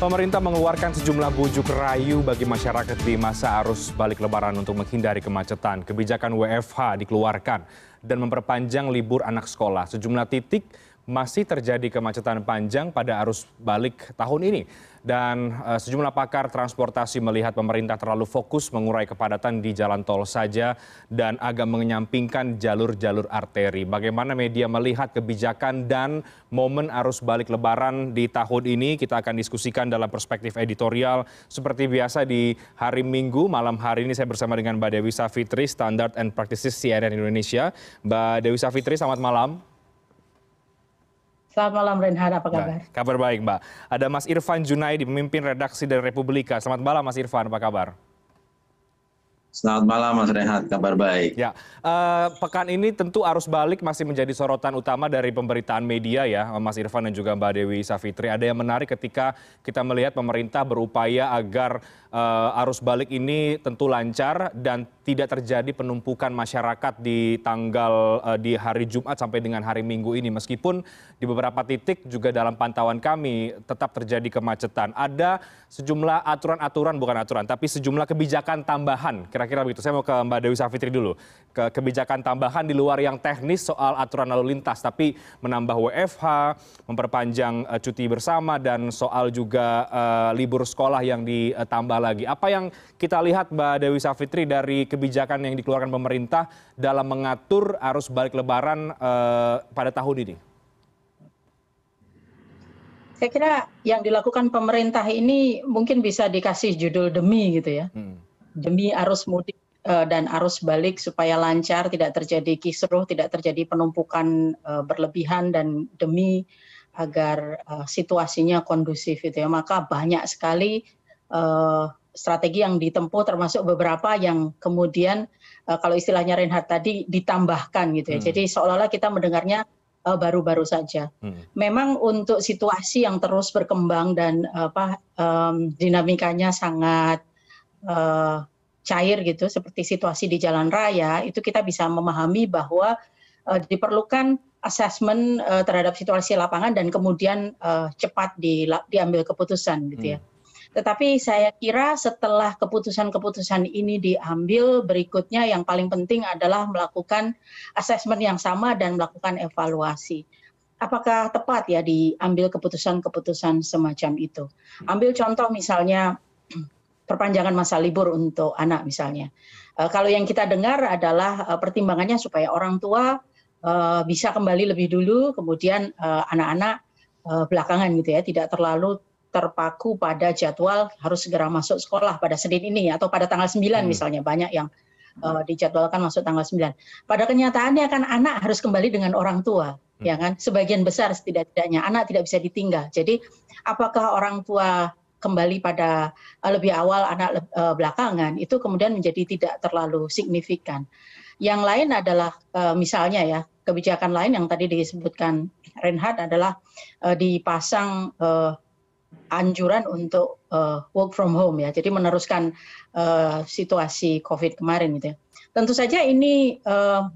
Pemerintah mengeluarkan sejumlah bujuk rayu bagi masyarakat di masa arus balik lebaran untuk menghindari kemacetan. Kebijakan WFH dikeluarkan dan memperpanjang libur anak sekolah. Sejumlah titik masih terjadi kemacetan panjang pada arus balik tahun ini dan uh, sejumlah pakar transportasi melihat pemerintah terlalu fokus mengurai kepadatan di jalan tol saja dan agak menyampingkan jalur-jalur arteri. Bagaimana media melihat kebijakan dan momen arus balik lebaran di tahun ini kita akan diskusikan dalam perspektif editorial seperti biasa di hari Minggu malam hari ini saya bersama dengan Mbak Dewi Savitri Standard and Practices CNN Indonesia. Mbak Dewi Savitri selamat malam. Selamat malam Renhard, apa kabar? Nah, kabar baik Mbak. Ada Mas Irfan Junaidi, pemimpin redaksi dari Republika. Selamat malam Mas Irfan, apa kabar? Selamat malam Mas Rehat, kabar baik. Ya, uh, pekan ini tentu arus balik masih menjadi sorotan utama dari pemberitaan media ya, Mas Irfan dan juga Mbak Dewi Savitri. Ada yang menarik ketika kita melihat pemerintah berupaya agar arus balik ini tentu lancar dan tidak terjadi penumpukan masyarakat di tanggal uh, di hari Jumat sampai dengan hari Minggu ini. Meskipun di beberapa titik juga dalam pantauan kami tetap terjadi kemacetan. Ada sejumlah aturan-aturan bukan aturan, tapi sejumlah kebijakan tambahan kira-kira begitu saya mau ke mbak dewi savitri dulu ke kebijakan tambahan di luar yang teknis soal aturan lalu lintas tapi menambah wfh memperpanjang uh, cuti bersama dan soal juga uh, libur sekolah yang ditambah lagi apa yang kita lihat mbak dewi savitri dari kebijakan yang dikeluarkan pemerintah dalam mengatur arus balik lebaran uh, pada tahun ini saya kira yang dilakukan pemerintah ini mungkin bisa dikasih judul demi gitu ya. Hmm demi arus mudik eh, dan arus balik supaya lancar, tidak terjadi kisruh, tidak terjadi penumpukan eh, berlebihan dan demi agar uh, situasinya kondusif itu ya. Maka banyak sekali strategi yang ditempuh termasuk beberapa yang kemudian uh, kalau istilahnya Reinhardt tadi ditambahkan gitu ya. Hmm. Jadi seolah-olah kita mendengarnya baru-baru uh, saja. Hmm. Memang untuk situasi yang terus berkembang dan apa um, dinamikanya sangat uh, cair gitu seperti situasi di jalan raya itu kita bisa memahami bahwa uh, diperlukan asesmen uh, terhadap situasi lapangan dan kemudian uh, cepat di, diambil keputusan gitu ya. Hmm. Tetapi saya kira setelah keputusan-keputusan ini diambil, berikutnya yang paling penting adalah melakukan asesmen yang sama dan melakukan evaluasi. Apakah tepat ya diambil keputusan-keputusan semacam itu? Ambil contoh misalnya perpanjangan masa libur untuk anak misalnya. Uh, kalau yang kita dengar adalah uh, pertimbangannya supaya orang tua uh, bisa kembali lebih dulu, kemudian anak-anak belakangan gitu ya, tidak terlalu terpaku pada jadwal harus segera masuk sekolah pada Senin ini atau pada tanggal 9 hmm. misalnya banyak yang uh, dijadwalkan masuk tanggal 9. Pada kenyataannya kan anak harus kembali dengan orang tua, hmm. ya kan? Sebagian besar setidak-tidaknya anak tidak bisa ditinggal. Jadi apakah orang tua kembali pada uh, lebih awal anak uh, belakangan itu kemudian menjadi tidak terlalu signifikan. Yang lain adalah uh, misalnya ya kebijakan lain yang tadi disebutkan Reinhardt adalah uh, dipasang uh, anjuran untuk uh, work from home ya. Jadi meneruskan uh, situasi COVID kemarin gitu ya. Tentu saja ini uh,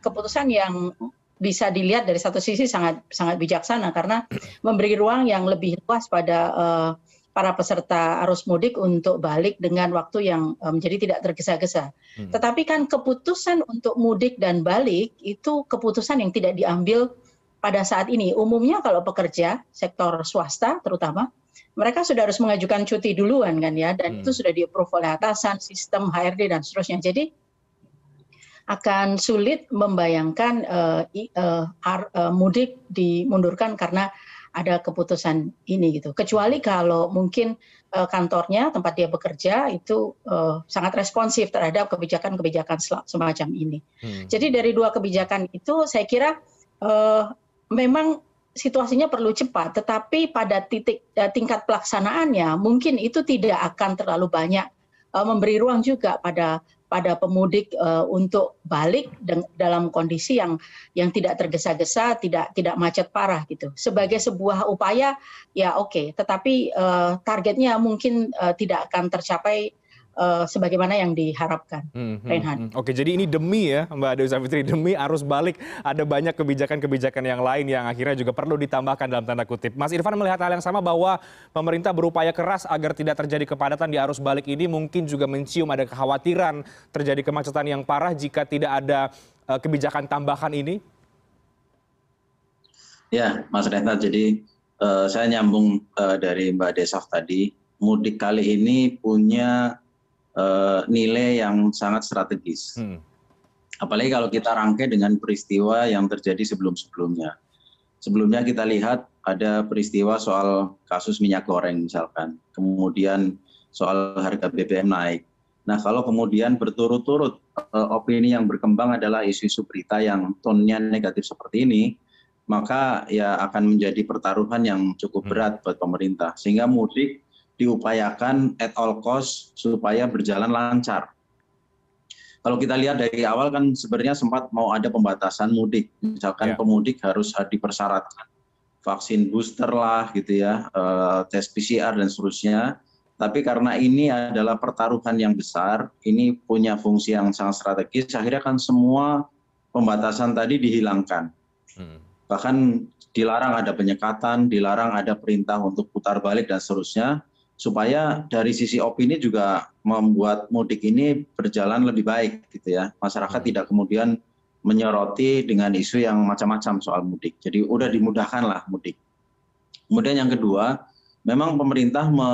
keputusan yang bisa dilihat dari satu sisi sangat sangat bijaksana karena memberi ruang yang lebih luas pada uh, para peserta arus mudik untuk balik dengan waktu yang uh, menjadi tidak tergesa-gesa. Hmm. Tetapi kan keputusan untuk mudik dan balik itu keputusan yang tidak diambil pada saat ini. Umumnya kalau pekerja sektor swasta terutama mereka sudah harus mengajukan cuti duluan kan ya dan hmm. itu sudah di-approve oleh atasan, sistem HRD dan seterusnya. Jadi akan sulit membayangkan uh, uh, uh, mudik dimundurkan karena ada keputusan ini gitu. Kecuali kalau mungkin uh, kantornya tempat dia bekerja itu uh, sangat responsif terhadap kebijakan-kebijakan semacam ini. Hmm. Jadi dari dua kebijakan itu saya kira uh, memang situasinya perlu cepat, tetapi pada titik uh, tingkat pelaksanaannya mungkin itu tidak akan terlalu banyak uh, memberi ruang juga pada pada pemudik uh, untuk balik dalam kondisi yang yang tidak tergesa-gesa, tidak tidak macet parah gitu. Sebagai sebuah upaya ya oke, tetapi targetnya mungkin tidak akan tercapai uh, sebagaimana yang diharapkan. Hmm, hmm, hmm. Oke, jadi ini demi ya Mbak Dewi Savitri, demi arus balik ada banyak kebijakan-kebijakan yang lain yang akhirnya juga perlu ditambahkan dalam tanda kutip. Mas Irfan melihat hal yang sama bahwa pemerintah berupaya keras agar tidak terjadi kepadatan di arus balik ini mungkin juga mencium ada kekhawatiran terjadi kemacetan yang parah jika tidak ada uh, kebijakan tambahan ini. Ya, Mas Renat, jadi uh, saya nyambung uh, dari Mbak Desaf tadi, mudik kali ini punya nilai yang sangat strategis. Hmm. Apalagi kalau kita rangkai dengan peristiwa yang terjadi sebelum-sebelumnya. Sebelumnya kita lihat ada peristiwa soal kasus minyak goreng misalkan, kemudian soal harga BBM naik. Nah kalau kemudian berturut-turut uh, opini yang berkembang adalah isu-isu berita yang tonnya negatif seperti ini, maka ya akan menjadi pertaruhan yang cukup hmm. berat buat pemerintah. Sehingga mudik diupayakan at all cost supaya berjalan lancar. Kalau kita lihat dari awal kan sebenarnya sempat mau ada pembatasan mudik. Misalkan yeah. pemudik harus dipersyaratkan vaksin booster lah gitu ya, eh, tes PCR dan seterusnya. Tapi karena ini adalah pertaruhan yang besar, ini punya fungsi yang sangat strategis, akhirnya kan semua pembatasan tadi dihilangkan. Hmm bahkan dilarang ada penyekatan, dilarang ada perintah untuk putar balik dan seterusnya, supaya dari sisi opini juga membuat mudik ini berjalan lebih baik gitu ya. Masyarakat hmm. tidak kemudian menyoroti dengan isu yang macam-macam soal mudik. Jadi udah dimudahkan lah mudik. Kemudian yang kedua, memang pemerintah me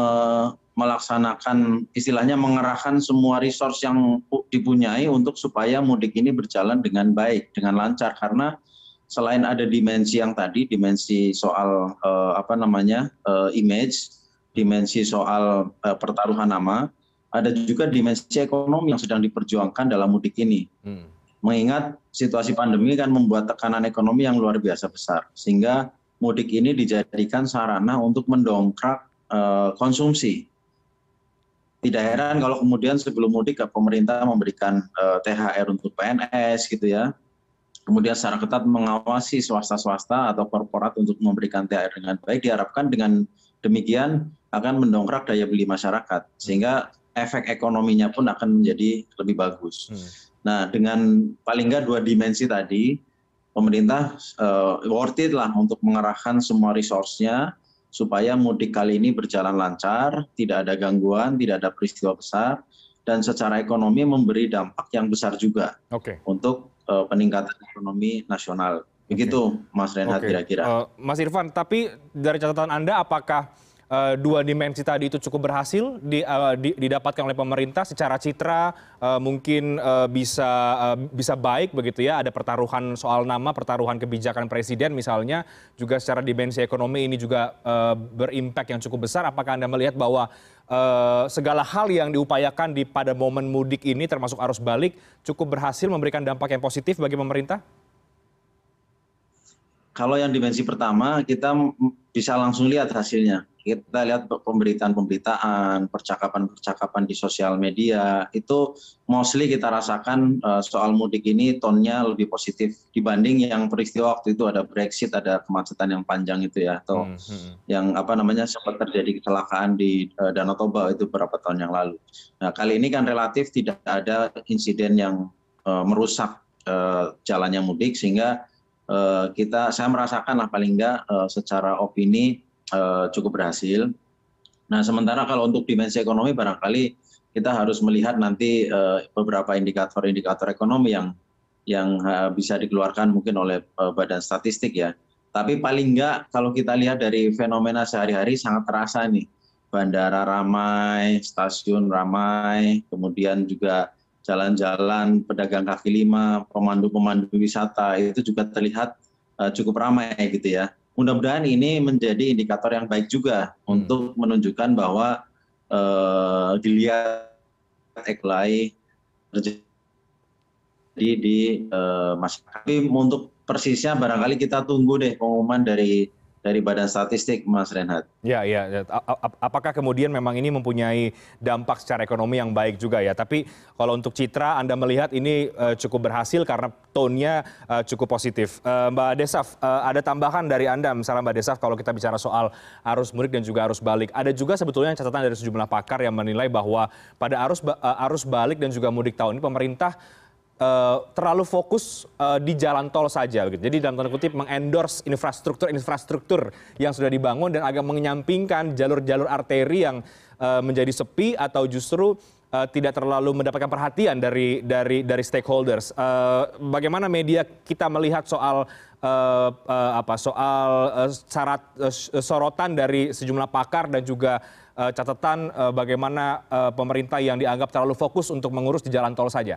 melaksanakan istilahnya mengerahkan semua resource yang dipunyai untuk supaya mudik ini berjalan dengan baik, dengan lancar karena selain ada dimensi yang tadi, dimensi soal uh, apa namanya uh, image, dimensi soal uh, pertaruhan nama, ada juga dimensi ekonomi yang sedang diperjuangkan dalam mudik ini. Hmm. Mengingat situasi pandemi kan membuat tekanan ekonomi yang luar biasa besar, sehingga mudik ini dijadikan sarana untuk mendongkrak uh, konsumsi. Tidak heran kalau kemudian sebelum mudik pemerintah memberikan uh, THR untuk PNS gitu ya, kemudian secara ketat mengawasi swasta-swasta atau korporat untuk memberikan THR dengan baik diharapkan dengan demikian akan mendongkrak daya beli masyarakat sehingga efek ekonominya pun akan menjadi lebih bagus. Hmm. Nah dengan paling nggak dua dimensi tadi pemerintah uh, worth it lah untuk mengerahkan semua resource-nya supaya mudik kali ini berjalan lancar, tidak ada gangguan, tidak ada peristiwa besar, dan secara ekonomi memberi dampak yang besar juga okay. untuk uh, peningkatan ekonomi nasional. Begitu okay. Mas Renhat kira-kira. Okay. Uh, Mas Irfan, tapi dari catatan Anda apakah uh, dua dimensi tadi itu cukup berhasil di, uh, di, didapatkan oleh pemerintah secara citra uh, mungkin uh, bisa uh, bisa baik begitu ya ada pertaruhan soal nama pertaruhan kebijakan presiden misalnya juga secara dimensi ekonomi ini juga uh, berimpak yang cukup besar apakah anda melihat bahwa uh, segala hal yang diupayakan di pada momen mudik ini termasuk arus balik cukup berhasil memberikan dampak yang positif bagi pemerintah? Kalau yang dimensi pertama kita bisa langsung lihat hasilnya kita lihat pemberitaan-pemberitaan, percakapan-percakapan di sosial media, itu mostly kita rasakan uh, soal mudik ini tonnya lebih positif dibanding yang peristiwa waktu itu ada Brexit, ada kemacetan yang panjang itu ya, atau hmm, hmm. yang apa namanya sempat terjadi kecelakaan di uh, Danau Toba itu beberapa tahun yang lalu. Nah kali ini kan relatif tidak ada insiden yang uh, merusak uh, jalannya mudik sehingga kita saya merasakan lah paling enggak uh, secara opini Eh, cukup berhasil. Nah, sementara kalau untuk dimensi ekonomi barangkali kita harus melihat nanti beberapa indikator-indikator ekonomi yang yang bisa dikeluarkan mungkin oleh Badan Statistik ya. Tapi paling enggak kalau kita lihat dari fenomena sehari-hari sangat terasa nih. Bandara ramai, stasiun ramai, kemudian juga jalan-jalan pedagang kaki lima, pemandu-pemandu wisata itu juga terlihat uh, cukup ramai gitu ya mudah mudahan ini menjadi indikator yang baik juga hmm. untuk menunjukkan bahwa uh, dilihat eklai terjadi di uh, masyarakat. Tapi untuk persisnya barangkali kita tunggu deh pengumuman dari dari Badan Statistik, Mas Renhat. Ya, ya. Apakah kemudian memang ini mempunyai dampak secara ekonomi yang baik juga ya? Tapi kalau untuk citra, Anda melihat ini uh, cukup berhasil karena tone-nya uh, cukup positif. Uh, Mbak Desaf, ada tambahan dari Anda, misalnya Mbak Desaf, kalau kita bicara soal arus mudik dan juga arus balik. Ada juga sebetulnya catatan dari sejumlah pakar yang menilai bahwa pada arus arus balik dan juga mudik tahun ini pemerintah terlalu fokus uh, di jalan tol saja. Jadi dalam tanda kutip mengendorse infrastruktur-infrastruktur yang sudah dibangun dan agak menyampingkan jalur-jalur arteri yang uh, menjadi sepi atau justru tidak terlalu mendapatkan perhatian dari dari dari stakeholders. Bagaimana media kita melihat soal apa soal syarat sorotan dari sejumlah pakar dan juga catatan bagaimana pemerintah yang dianggap terlalu fokus untuk mengurus di jalan tol saja?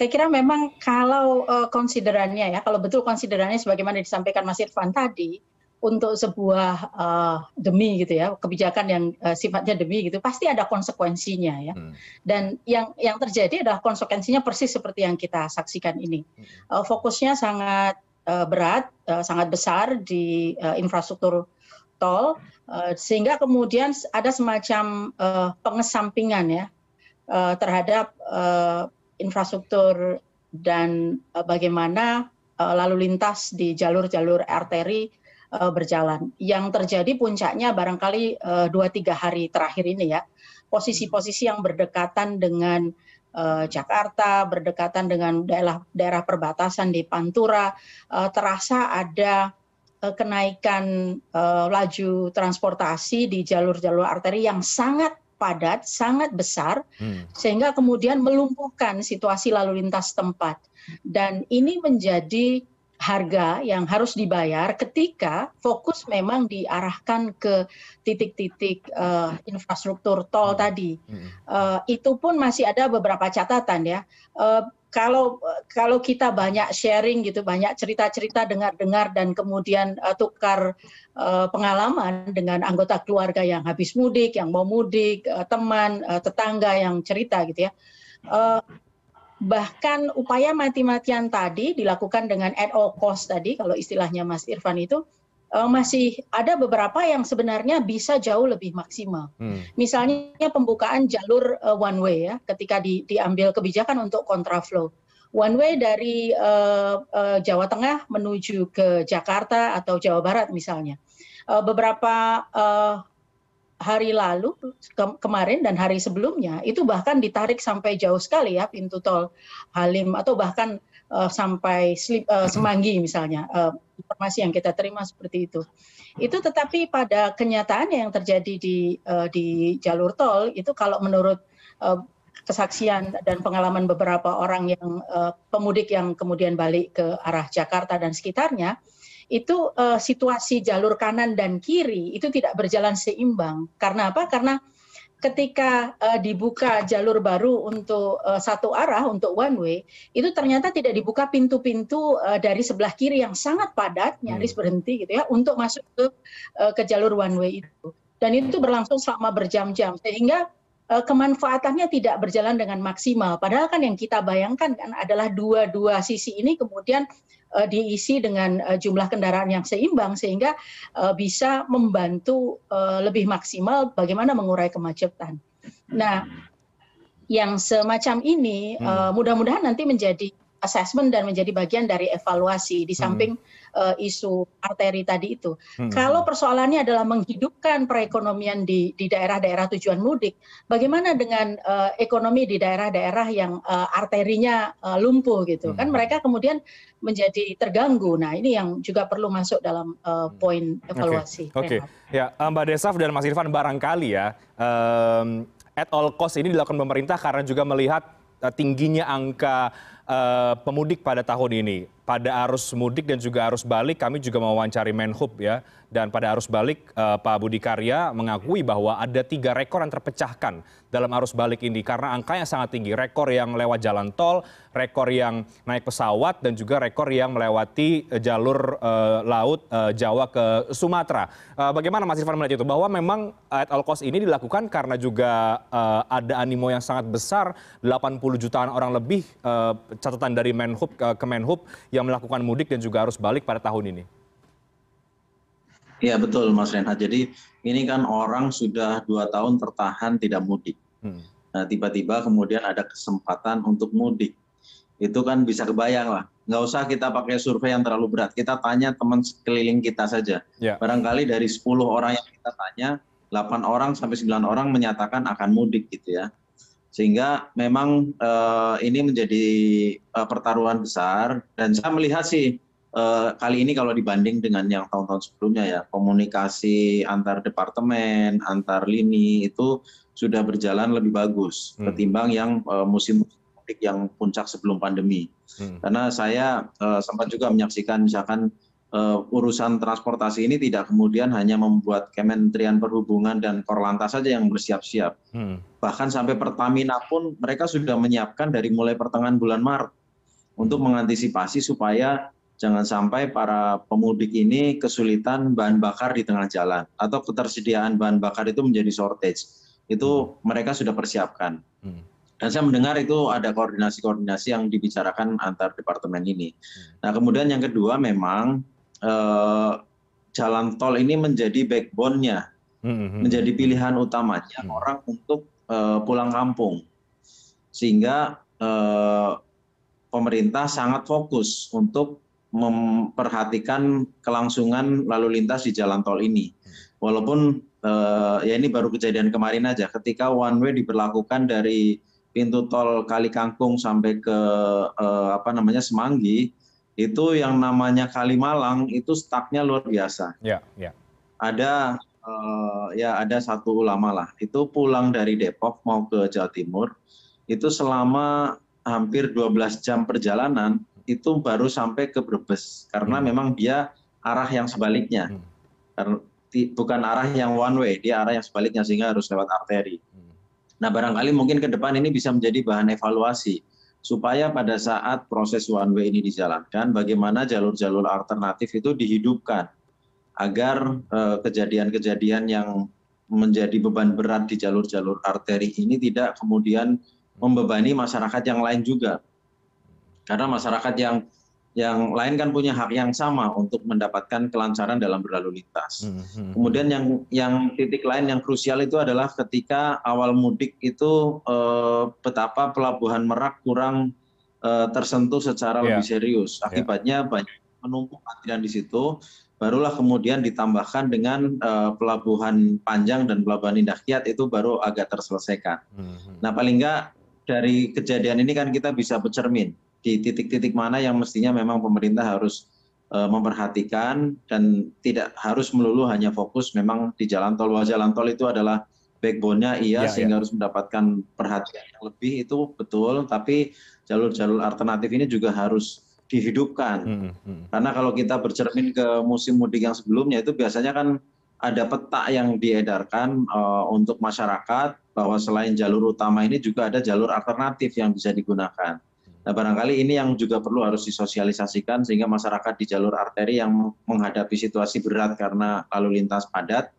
Saya kira memang kalau uh, konsiderannya ya, kalau betul konsiderannya sebagaimana disampaikan Mas Irfan tadi, untuk sebuah uh, demi gitu ya kebijakan yang uh, sifatnya demi gitu pasti ada konsekuensinya ya. Hmm. dan yang yang terjadi adalah konsekuensinya persis seperti yang kita saksikan ini. Uh, fokusnya sangat uh, berat uh, sangat besar di uh, infrastruktur tol uh, sehingga kemudian ada semacam uh, pengesampingan ya uh, terhadap uh, infrastruktur dan uh, bagaimana uh, lalu lintas di jalur-jalur arteri uh, berjalan. Yang terjadi puncaknya barangkali dua tiga hari terakhir ini ya, posisi-posisi yang berdekatan dengan Jakarta, berdekatan dengan daerah daerah perbatasan di Pantura, terasa ada kenaikan laju transportasi di jalur-jalur arteri yang sangat padat, sangat besar, hmm. sehingga kemudian melumpuhkan situasi lalu lintas tempat. Dan ini menjadi harga yang harus dibayar ketika fokus memang diarahkan ke titik-titik uh, infrastruktur tol hmm. tadi. Uh, itu pun masih ada beberapa catatan ya. Uh, kalau kalau kita banyak sharing gitu, banyak cerita-cerita dengar-dengar dan kemudian uh, tukar uh, pengalaman dengan anggota keluarga yang habis mudik, yang mau mudik, uh, teman, uh, tetangga yang cerita gitu ya. Uh, bahkan upaya mati-matian tadi dilakukan dengan at all cost tadi, kalau istilahnya Mas Irfan itu masih ada beberapa yang sebenarnya bisa jauh lebih maksimal. Hmm. Misalnya pembukaan jalur uh, one way ya, ketika di, diambil kebijakan untuk kontraflow. One way dari uh, uh, Jawa Tengah menuju ke Jakarta atau Jawa Barat misalnya. Uh, beberapa uh, hari lalu ke kemarin dan hari sebelumnya itu bahkan ditarik sampai jauh sekali ya pintu tol Halim atau bahkan uh, sampai slip, uh, Semanggi misalnya uh, informasi yang kita terima seperti itu itu tetapi pada kenyataannya yang terjadi di uh, di jalur tol itu kalau menurut uh, kesaksian dan pengalaman beberapa orang yang uh, pemudik yang kemudian balik ke arah Jakarta dan sekitarnya itu uh, situasi jalur kanan dan kiri itu tidak berjalan seimbang. Karena apa? Karena ketika uh, dibuka jalur baru untuk uh, satu arah untuk one way, itu ternyata tidak dibuka pintu-pintu uh, dari sebelah kiri yang sangat padat, nyaris hmm. berhenti gitu ya, untuk masuk ke uh, ke jalur one way itu. Dan itu berlangsung selama berjam-jam sehingga kemanfaatannya tidak berjalan dengan maksimal. Padahal kan yang kita bayangkan kan adalah dua-dua sisi ini kemudian uh, diisi dengan uh, jumlah kendaraan yang seimbang sehingga uh, bisa membantu uh, lebih maksimal bagaimana mengurai kemacetan. Nah, yang semacam ini hmm. uh, mudah-mudahan nanti menjadi assessment dan menjadi bagian dari evaluasi di samping hmm. uh, isu arteri tadi itu. Hmm. Kalau persoalannya adalah menghidupkan perekonomian di di daerah-daerah tujuan mudik, bagaimana dengan uh, ekonomi di daerah-daerah yang uh, arterinya uh, lumpuh gitu? Hmm. Kan mereka kemudian menjadi terganggu. Nah, ini yang juga perlu masuk dalam uh, poin evaluasi. Oke. Okay. Okay. Ya, Mbak Desaf dan Mas Irfan barangkali ya um, at all cost ini dilakukan pemerintah karena juga melihat tingginya angka pemudik pada tahun ini. Pada arus mudik dan juga arus balik, kami juga mewawancari Menhub ya. Dan pada arus balik, uh, Pak Budi Karya mengakui bahwa ada tiga rekor yang terpecahkan dalam arus balik ini karena angkanya sangat tinggi. Rekor yang lewat jalan tol, rekor yang naik pesawat, dan juga rekor yang melewati uh, jalur uh, laut uh, Jawa ke Sumatera. Uh, bagaimana Mas Irfan melihat itu? Bahwa memang at all cost ini dilakukan karena juga ada animo yang sangat besar, 80 jutaan orang lebih catatan dari Menhub ke Menhub yang melakukan mudik dan juga arus balik pada tahun ini? Iya betul Mas Renhat. Jadi ini kan orang sudah dua tahun tertahan tidak mudik. Hmm. Nah tiba-tiba kemudian ada kesempatan untuk mudik. Itu kan bisa kebayang lah. Nggak usah kita pakai survei yang terlalu berat. Kita tanya teman sekeliling kita saja. Ya. Barangkali dari 10 orang yang kita tanya, 8 orang sampai 9 orang menyatakan akan mudik gitu ya. Sehingga memang uh, ini menjadi uh, pertaruhan besar dan saya melihat sih uh, kali ini kalau dibanding dengan yang tahun-tahun sebelumnya ya komunikasi antar departemen, antar lini itu sudah berjalan lebih bagus hmm. ketimbang yang uh, musim mudik yang puncak sebelum pandemi. Hmm. Karena saya uh, sempat juga menyaksikan misalkan uh, urusan transportasi ini tidak kemudian hanya membuat Kementerian Perhubungan dan Korlantas saja yang bersiap-siap. Hmm. Bahkan sampai Pertamina pun mereka sudah menyiapkan dari mulai pertengahan bulan Maret untuk mengantisipasi supaya jangan sampai para pemudik ini kesulitan bahan bakar di tengah jalan atau ketersediaan bahan bakar itu menjadi shortage. Itu mereka sudah persiapkan. Hmm. Dan saya mendengar itu ada koordinasi-koordinasi yang dibicarakan antar departemen ini. Hmm. Nah, kemudian yang kedua memang jalan tol ini menjadi backbone-nya, menjadi pilihan utamanya orang untuk eh, pulang kampung. Sehingga eh, pemerintah sangat fokus untuk memperhatikan kelangsungan lalu lintas di jalan tol ini. Walaupun uh, ya ini baru kejadian kemarin aja, ketika one way diberlakukan dari pintu tol Kali Kangkung sampai ke uh, apa namanya Semanggi, itu yang namanya Kalimalang itu stucknya luar biasa. Ya, ya. Ada uh, ya ada satu ulama lah, itu pulang dari Depok mau ke Jawa Timur, itu selama hampir 12 jam perjalanan itu baru sampai ke Brebes karena hmm. memang dia arah yang sebaliknya. Hmm. Bukan arah yang one way, dia arah yang sebaliknya sehingga harus lewat arteri. Hmm. Nah, barangkali mungkin ke depan ini bisa menjadi bahan evaluasi supaya pada saat proses one way ini dijalankan bagaimana jalur-jalur alternatif itu dihidupkan agar eh, kejadian-kejadian yang menjadi beban berat di jalur-jalur arteri ini tidak kemudian membebani masyarakat yang lain juga. Karena masyarakat yang yang lain kan punya hak yang sama untuk mendapatkan kelancaran dalam berlalu lintas. Hmm, hmm. Kemudian yang yang titik lain yang krusial itu adalah ketika awal mudik itu eh, betapa pelabuhan Merak kurang eh, tersentuh secara yeah. lebih serius. Ya. Akibatnya yeah. banyak menumpuk antrian di situ. Barulah kemudian ditambahkan dengan eh, pelabuhan Panjang dan pelabuhan Indah Kiat itu baru agak terselesaikan. Hmm, hmm. Nah paling enggak dari kejadian ini kan kita bisa bercermin di titik-titik mana yang mestinya memang pemerintah harus uh, memperhatikan dan tidak harus melulu hanya fokus memang di jalan tol. Wah, jalan tol itu adalah backbone-nya iya ya, sehingga ya. harus mendapatkan perhatian yang lebih itu betul, tapi jalur-jalur alternatif ini juga harus dihidupkan. Hmm, hmm. Karena kalau kita bercermin ke musim mudik yang sebelumnya itu biasanya kan ada peta yang diedarkan uh, untuk masyarakat bahwa selain jalur utama ini juga ada jalur alternatif yang bisa digunakan. Nah, barangkali ini yang juga perlu harus disosialisasikan sehingga masyarakat di jalur arteri yang menghadapi situasi berat karena lalu lintas padat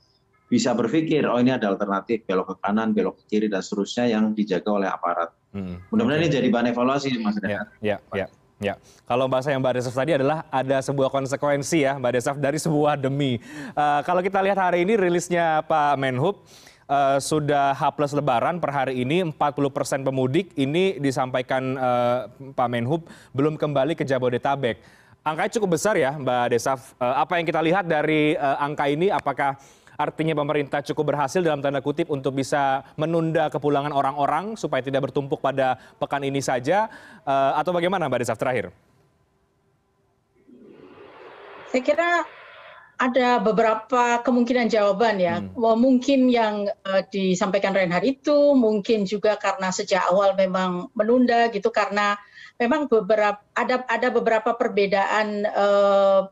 bisa berpikir, oh ini ada alternatif belok ke kanan, belok ke kiri dan seterusnya yang dijaga oleh aparat. Hmm, Mudah-mudahan okay. ini jadi bahan evaluasi, Mas Ya, ya, ya. Ya, kalau bahasa yang Mbak Desaf tadi adalah ada sebuah konsekuensi ya Mbak Desaf dari sebuah demi. Uh, kalau kita lihat hari ini rilisnya Pak Menhub, sudah H plus Lebaran per hari ini 40 persen pemudik ini disampaikan uh, Pak Menhub belum kembali ke Jabodetabek. Angkanya cukup besar ya Mbak Desaf. Uh, apa yang kita lihat dari angka ini apakah artinya pemerintah cukup berhasil dalam tanda kutip untuk bisa menunda kepulangan orang-orang supaya tidak bertumpuk pada pekan ini saja atau bagaimana Mbak Desaf terakhir? Saya kira ada beberapa kemungkinan jawaban ya. Hmm. Mungkin yang uh, disampaikan Reinhard itu mungkin juga karena sejak awal memang menunda gitu karena memang beberapa ada ada beberapa perbedaan uh,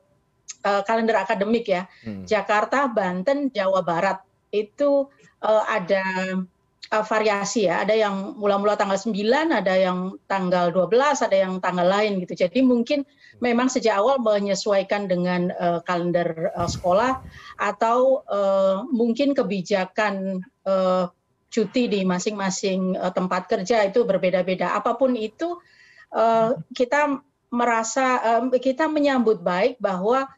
uh, kalender akademik ya. Hmm. Jakarta, Banten, Jawa Barat itu uh, ada uh, variasi ya. Ada yang mula-mula tanggal 9, ada yang tanggal 12, ada yang tanggal lain gitu. Jadi mungkin memang sejak awal menyesuaikan dengan uh, kalender uh, sekolah atau uh, mungkin kebijakan uh, cuti di masing-masing uh, tempat kerja itu berbeda-beda. Apa pun itu uh, kita merasa uh, kita menyambut baik bahwa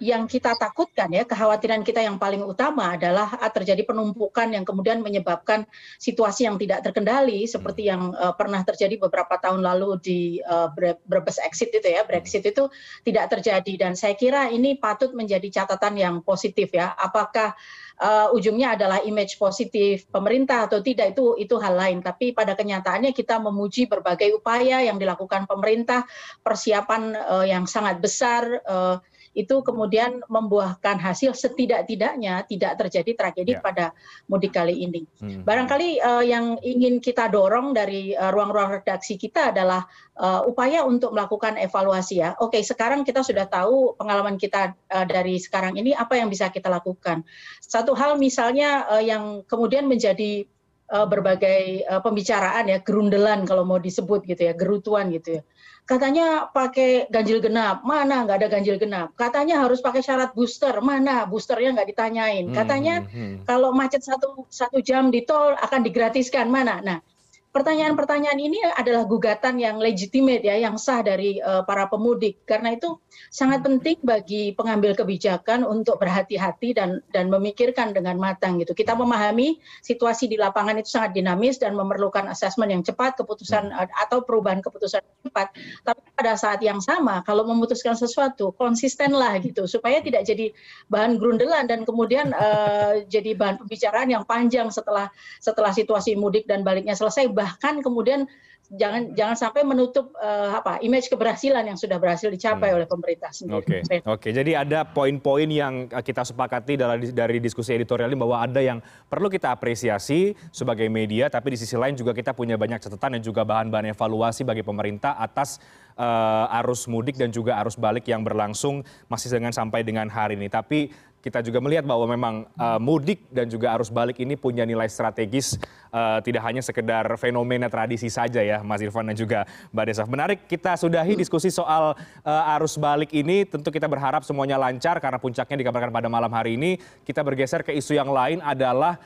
yang kita takutkan ya, kekhawatiran kita yang paling utama adalah ah, terjadi penumpukan yang kemudian menyebabkan situasi yang tidak terkendali seperti yang uh, pernah terjadi beberapa tahun lalu di uh, Brebes exit itu ya, Brexit itu tidak terjadi. Dan saya kira ini patut menjadi catatan yang positif ya. Apakah uh, ujungnya adalah image positif pemerintah atau tidak itu itu hal lain. Tapi pada kenyataannya kita memuji berbagai upaya yang dilakukan pemerintah persiapan uh, yang sangat besar uh, itu kemudian membuahkan hasil setidak-tidaknya tidak terjadi tragedi ya. pada mudik kali ini. Hmm. Barangkali uh, yang ingin kita dorong dari eh, ruang-ruang uh, redaksi kita adalah uh, upaya untuk melakukan evaluasi ya. Oke, sekarang kita sudah tahu pengalaman kita uh, dari sekarang ini apa yang bisa kita lakukan. Satu hal misalnya uh, yang kemudian menjadi uh, berbagai uh, pembicaraan ya gerundelan kalau mau disebut gitu ya gerutuan gitu ya katanya pakai ganjil genap, mana nggak ada ganjil genap. Katanya harus pakai syarat booster, mana boosternya nggak ditanyain. Hmm, katanya hmm, hmm. kalau macet satu satu jam di tol akan digratiskan, mana. Nah, pertanyaan-pertanyaan ini adalah gugatan yang legitimate ya, yang sah dari uh, para pemudik. Karena itu sangat penting bagi pengambil kebijakan untuk berhati-hati dan dan memikirkan dengan matang gitu. Kita memahami situasi di lapangan itu sangat dinamis dan memerlukan asesmen yang cepat, keputusan uh, atau perubahan keputusan cepat. Tapi pada saat yang sama, kalau memutuskan sesuatu konsistenlah gitu, supaya tidak jadi bahan grundelan dan kemudian uh, jadi bahan pembicaraan yang panjang setelah setelah situasi mudik dan baliknya selesai bahkan kemudian jangan jangan sampai menutup uh, apa image keberhasilan yang sudah berhasil dicapai hmm. oleh pemerintah sendiri. Oke, okay. oke. Okay. Jadi ada poin-poin yang kita sepakati dari dari diskusi editorial ini bahwa ada yang perlu kita apresiasi sebagai media, tapi di sisi lain juga kita punya banyak catatan dan juga bahan-bahan evaluasi bagi pemerintah atas uh, arus mudik dan juga arus balik yang berlangsung masih dengan sampai dengan hari ini. Tapi kita juga melihat bahwa memang uh, mudik dan juga arus balik ini punya nilai strategis uh, tidak hanya sekedar fenomena tradisi saja ya Mas Irfan dan juga Mbak Desaf. Menarik kita sudahi diskusi soal uh, arus balik ini. Tentu kita berharap semuanya lancar karena puncaknya dikabarkan pada malam hari ini. Kita bergeser ke isu yang lain adalah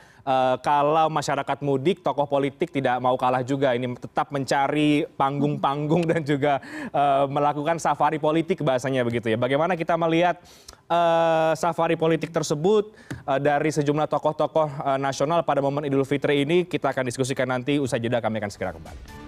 kalau masyarakat mudik, tokoh politik tidak mau kalah juga. Ini tetap mencari panggung-panggung dan juga uh, melakukan safari politik bahasanya begitu ya. Bagaimana kita melihat uh, safari politik tersebut dari sejumlah tokoh-tokoh nasional pada momen Idul Fitri ini kita akan diskusikan nanti usai jeda kami akan segera kembali.